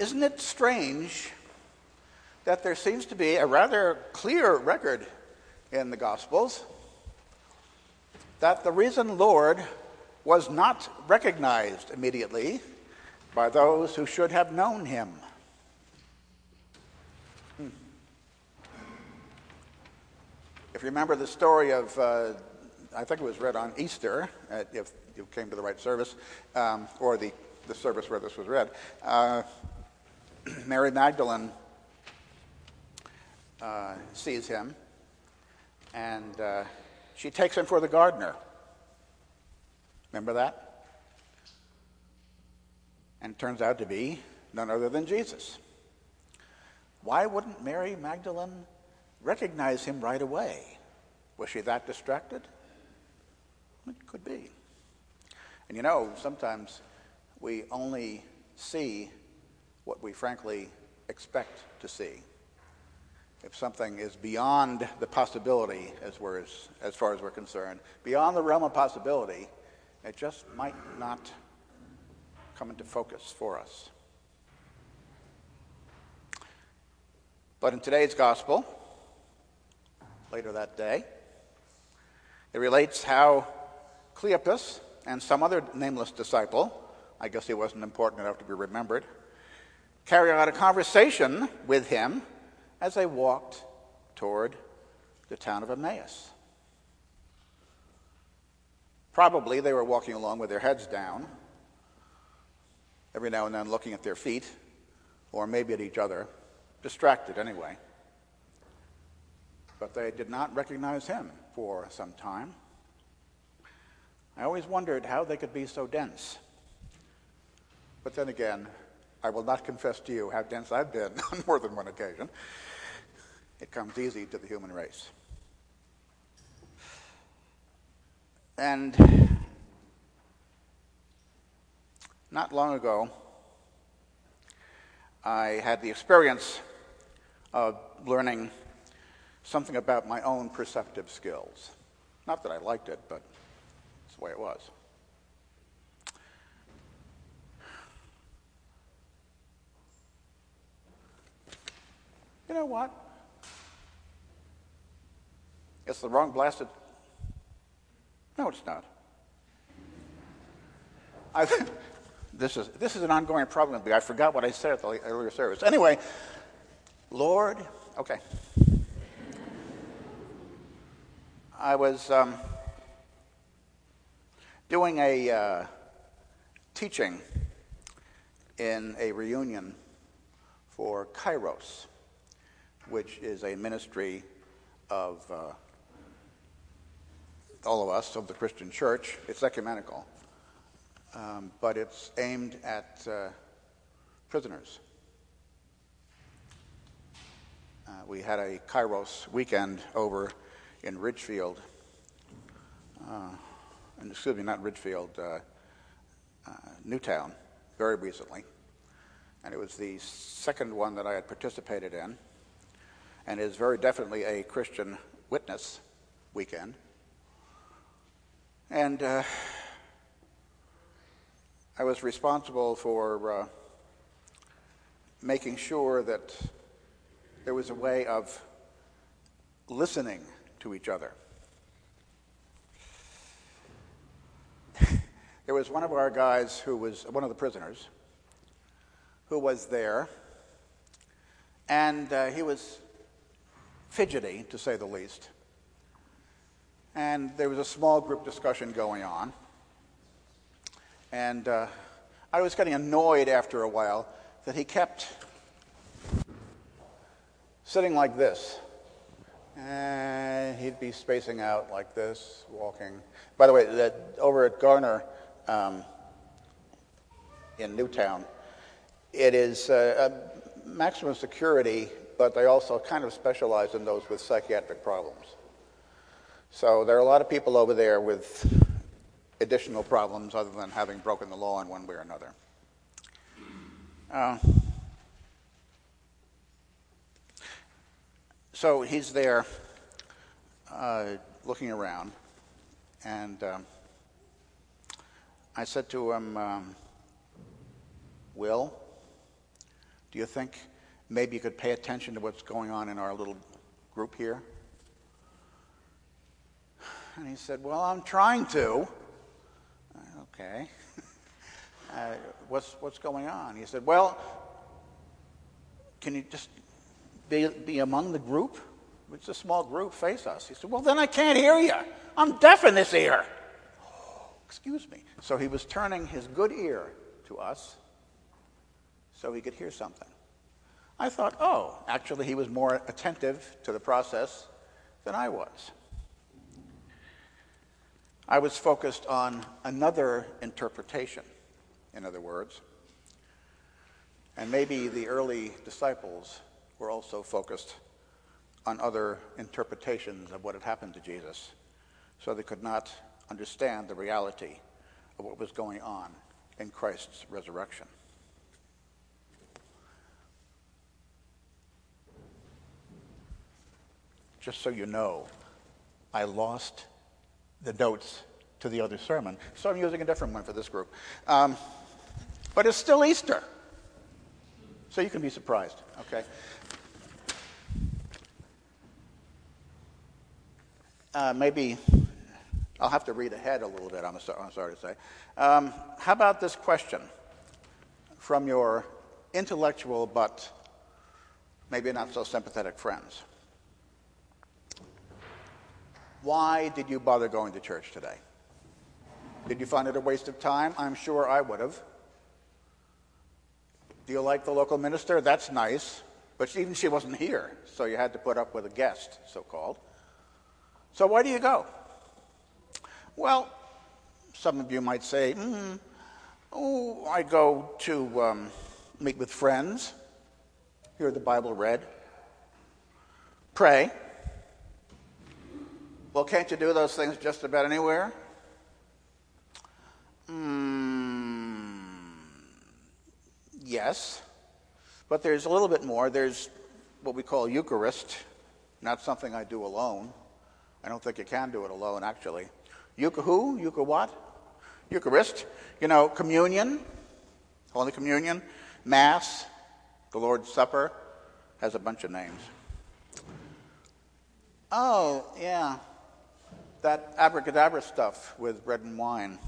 Isn't it strange that there seems to be a rather clear record in the Gospels that the risen Lord was not recognized immediately by those who should have known him? Hmm. If you remember the story of, uh, I think it was read on Easter, if you came to the right service, um, or the, the service where this was read. Uh, Mary Magdalene uh, sees him, and uh, she takes him for the gardener. Remember that? And turns out to be none other than Jesus. Why wouldn't Mary Magdalene recognize him right away? Was she that distracted? It could be. And you know, sometimes we only see what we frankly expect to see. If something is beyond the possibility, as, we're, as, as far as we're concerned, beyond the realm of possibility, it just might not come into focus for us. But in today's gospel, later that day, it relates how Cleopas and some other nameless disciple, I guess he wasn't important enough to be remembered, carry on a conversation with him as they walked toward the town of Emmaus. Probably they were walking along with their heads down, every now and then looking at their feet, or maybe at each other, distracted anyway. But they did not recognize him for some time. I always wondered how they could be so dense. But then again, I will not confess to you how dense I've been on more than one occasion. It comes easy to the human race. And not long ago, I had the experience of learning something about my own perceptive skills. Not that I liked it, but it's the way it was. You know what? It's the wrong blasted. No, it's not. I, this, is, this is an ongoing problem with me. I forgot what I said at the earlier service. Anyway, Lord, okay. I was um, doing a uh, teaching in a reunion for Kairos which is a ministry of uh, all of us, of the Christian church. It's ecumenical, um, but it's aimed at uh, prisoners. Uh, we had a Kairos weekend over in Ridgefield, uh, excuse me, not Ridgefield, uh, uh, Newtown, very recently. And it was the second one that I had participated in and is very definitely a Christian witness weekend. And uh, I was responsible for uh, making sure that there was a way of listening to each other. there was one of our guys who was one of the prisoners who was there, and uh, he was fidgety, to say the least. And there was a small group discussion going on. And uh, I was getting annoyed after a while that he kept sitting like this. And he'd be spacing out like this, walking. By the way, that over at Garner um, in Newtown, it is uh, maximum security but they also kind of specialize in those with psychiatric problems. So there are a lot of people over there with additional problems other than having broken the law in one way or another. Uh, so he's there uh, looking around, and um, I said to him, um, Will, Do you think maybe you could pay attention to what's going on in our little group here? And he said, Well, I'm trying to. Okay. Uh, what's, what's going on? He said, Well, can you just be, be among the group? It's a small group, face us. He said, Well, then I can't hear you. I'm deaf in this ear. Excuse me. So he was turning his good ear to us so he could hear something. I thought, oh, actually, he was more attentive to the process than I was. I was focused on another interpretation, in other words. And maybe the early disciples were also focused on other interpretations of what had happened to Jesus, so they could not understand the reality of what was going on in Christ's resurrection. Just so you know, I lost the notes to the other sermon, so I'm using a different one for this group. Um, but it's still Easter, so you can be surprised, okay? Uh, maybe I'll have to read ahead a little bit, I'm, so, I'm sorry to say. Um, how about this question from your intellectual but maybe not so sympathetic friends? Why did you bother going to church today? Did you find it a waste of time? I'm sure I would have. Do you like the local minister? That's nice. But even she wasn't here, so you had to put up with a guest, so called. So why do you go? Well, some of you might say, mm, oh, I go to um, meet with friends, hear the Bible read, pray. Well, can't you do those things just about anywhere? Mm, yes, but there's a little bit more. There's what we call Eucharist, not something I do alone. I don't think you can do it alone, actually. Euchar who? Euchar what? Eucharist. You know, communion, Holy Communion, Mass, the Lord's Supper, has a bunch of names. Oh, yeah that abracadabra stuff with bread and wine,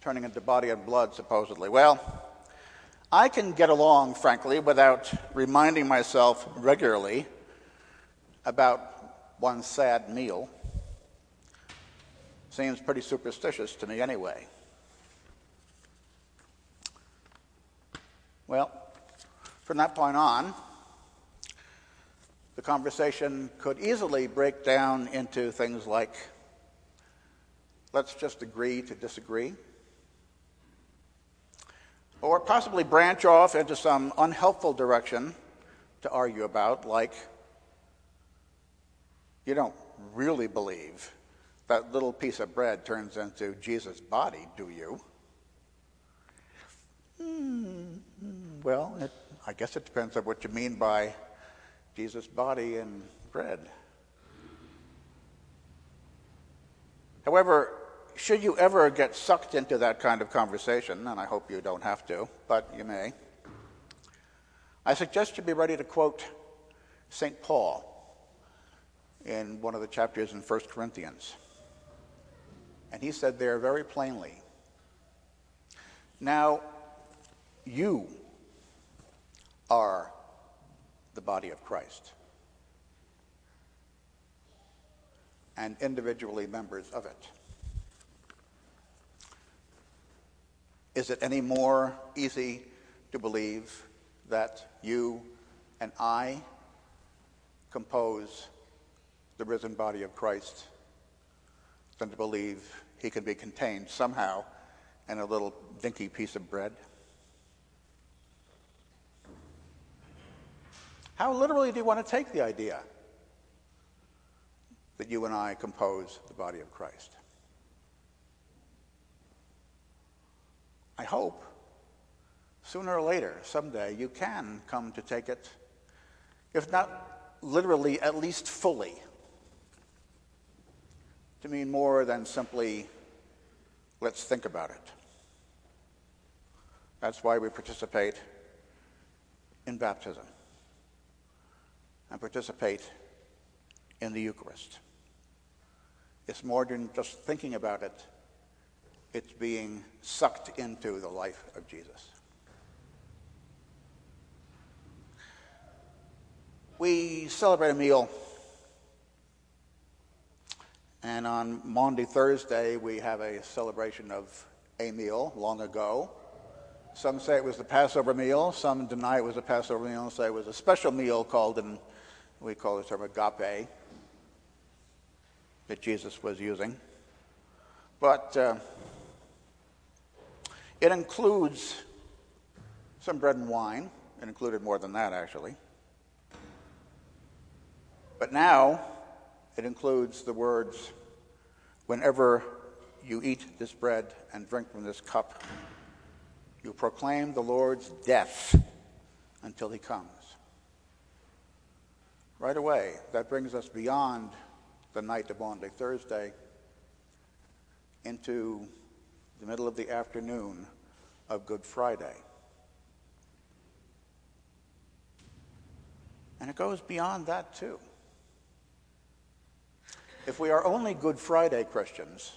turning into body and blood, supposedly. Well, I can get along, frankly, without reminding myself regularly about one sad meal. Seems pretty superstitious to me, anyway. Well, from that point on, the conversation could easily break down into things like let's just agree to disagree, or possibly branch off into some unhelpful direction to argue about, like you don't really believe that little piece of bread turns into Jesus' body, do you? Mm, well, it, I guess it depends on what you mean by Jesus' body and bread. However, should you ever get sucked into that kind of conversation, and I hope you don't have to, but you may, I suggest you be ready to quote St. Paul in one of the chapters in 1 Corinthians. And he said there very plainly Now, you are the body of Christ and individually members of it. Is it any more easy to believe that you and I compose the risen body of Christ than to believe he can be contained somehow in a little dinky piece of bread? How literally do you want to take the idea that you and I compose the body of Christ? I hope sooner or later, someday, you can come to take it, if not literally, at least fully, to mean more than simply, let's think about it. That's why we participate in baptism and participate in the Eucharist. It's more than just thinking about it, it's being sucked into the life of Jesus. We celebrate a meal, and on Maundy, Thursday, we have a celebration of a meal long ago. Some say it was the Passover meal, some deny it was a Passover meal, and say it was a special meal called, and we call the term agape, that Jesus was using. But uh, it includes some bread and wine. It included more than that, actually. But now it includes the words, whenever you eat this bread and drink from this cup, you proclaim the Lord's death until he comes. Right away, that brings us beyond the night of Maundy Thursday into the middle of the afternoon of Good Friday. And it goes beyond that too. If we are only Good Friday Christians,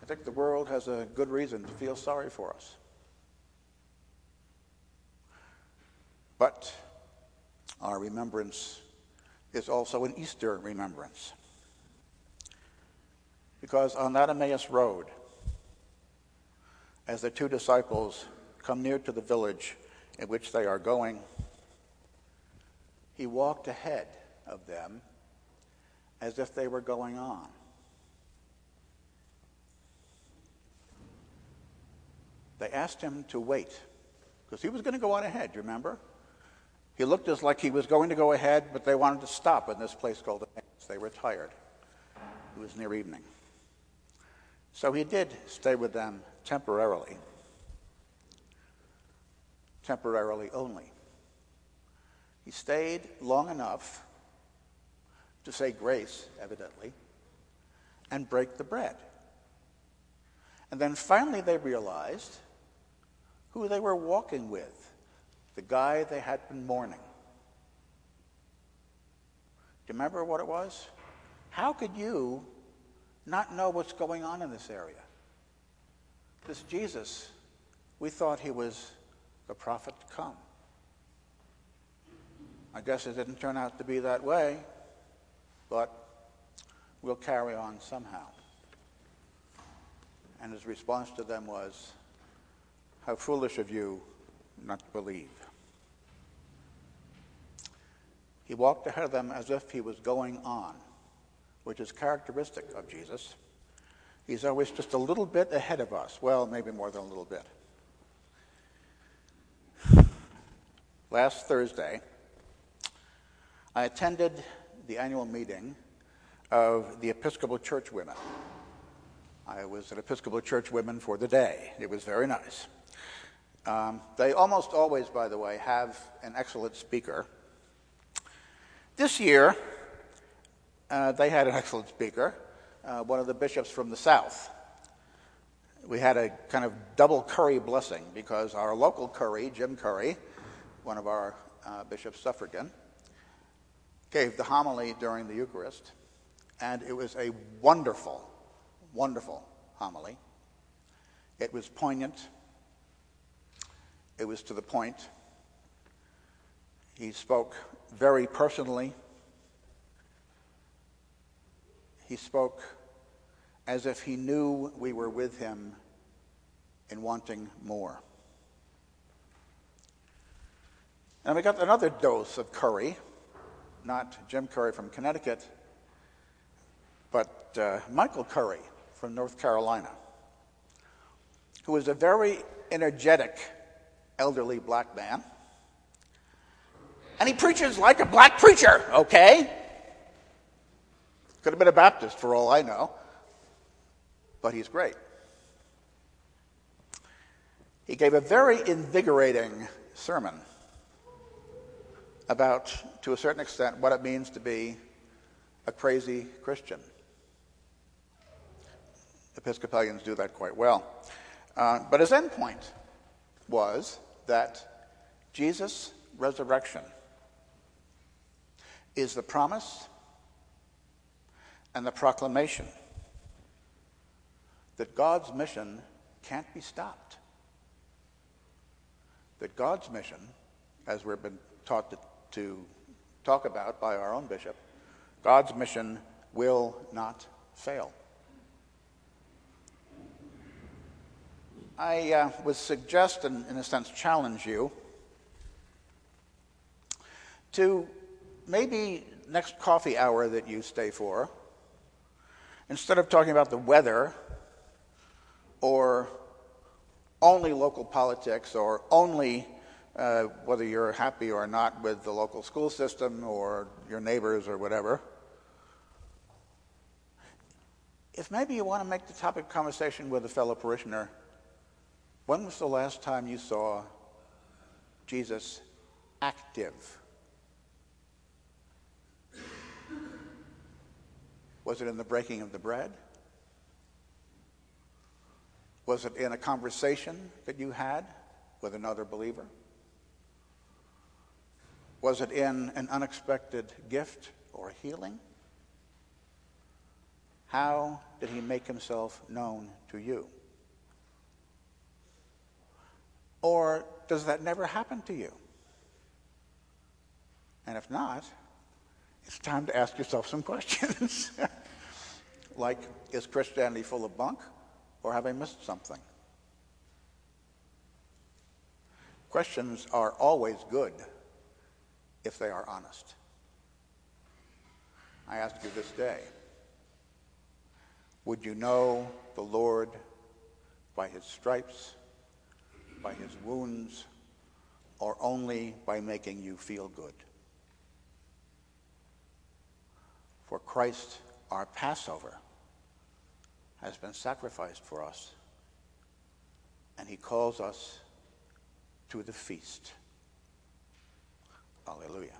I think the world has a good reason to feel sorry for us. But our remembrance is also an Easter remembrance. Because on that Emmaus road, as the two disciples come near to the village in which they are going, he walked ahead of them as if they were going on. They asked him to wait because he was going to go on ahead, remember? He looked as like he was going to go ahead, but they wanted to stop in this place called Emmaus. They were tired. It was near evening. So he did stay with them temporarily. Temporarily only. He stayed long enough to say grace, evidently, and break the bread. And then finally they realized who they were walking with the guy they had been mourning. Do you remember what it was? How could you not know what's going on in this area? This Jesus, we thought he was the prophet to come. I guess it didn't turn out to be that way, but we'll carry on somehow. And his response to them was, How foolish of you not to believe. He walked ahead of them as if he was going on, which is characteristic of Jesus. He's always just a little bit ahead of us. Well, maybe more than a little bit. Last Thursday, I attended the annual meeting of the Episcopal Church Women. I was at Episcopal Church Women for the day. It was very nice. Um, they almost always, by the way, have an excellent speaker this year, uh, they had an excellent speaker, uh, one of the bishops from the South. We had a kind of double Curry blessing because our local Curry, Jim Curry, one of our uh, bishops, suffragan, gave the homily during the Eucharist, and it was a wonderful, wonderful homily. It was poignant, it was to the point. He spoke very personally. He spoke as if he knew we were with him in wanting more. And we got another dose of Curry, not Jim Curry from Connecticut, but uh, Michael Curry from North Carolina, who was a very energetic elderly black man and he preaches like a black preacher, okay? Could have been a Baptist for all I know, but he's great. He gave a very invigorating sermon about, to a certain extent, what it means to be a crazy Christian. Episcopalians do that quite well. Uh, but his end point was that Jesus' resurrection is the promise and the proclamation that God's mission can't be stopped. That God's mission, as we've been taught to, to talk about by our own bishop, God's mission will not fail. I uh, would suggest, and in a sense challenge you, to maybe next coffee hour that you stay for, instead of talking about the weather or only local politics or only uh, whether you're happy or not with the local school system or your neighbors or whatever, if maybe you want to make the topic conversation with a fellow parishioner, when was the last time you saw Jesus active? Was it in the breaking of the bread? Was it in a conversation that you had with another believer? Was it in an unexpected gift or healing? How did he make himself known to you? Or does that never happen to you? And if not, it's time to ask yourself some questions. Like, is Christianity full of bunk, or have I missed something? Questions are always good if they are honest. I ask you this day would you know the Lord by his stripes, by his wounds, or only by making you feel good? For Christ, our Passover, has been sacrificed for us, and he calls us to the feast. Hallelujah.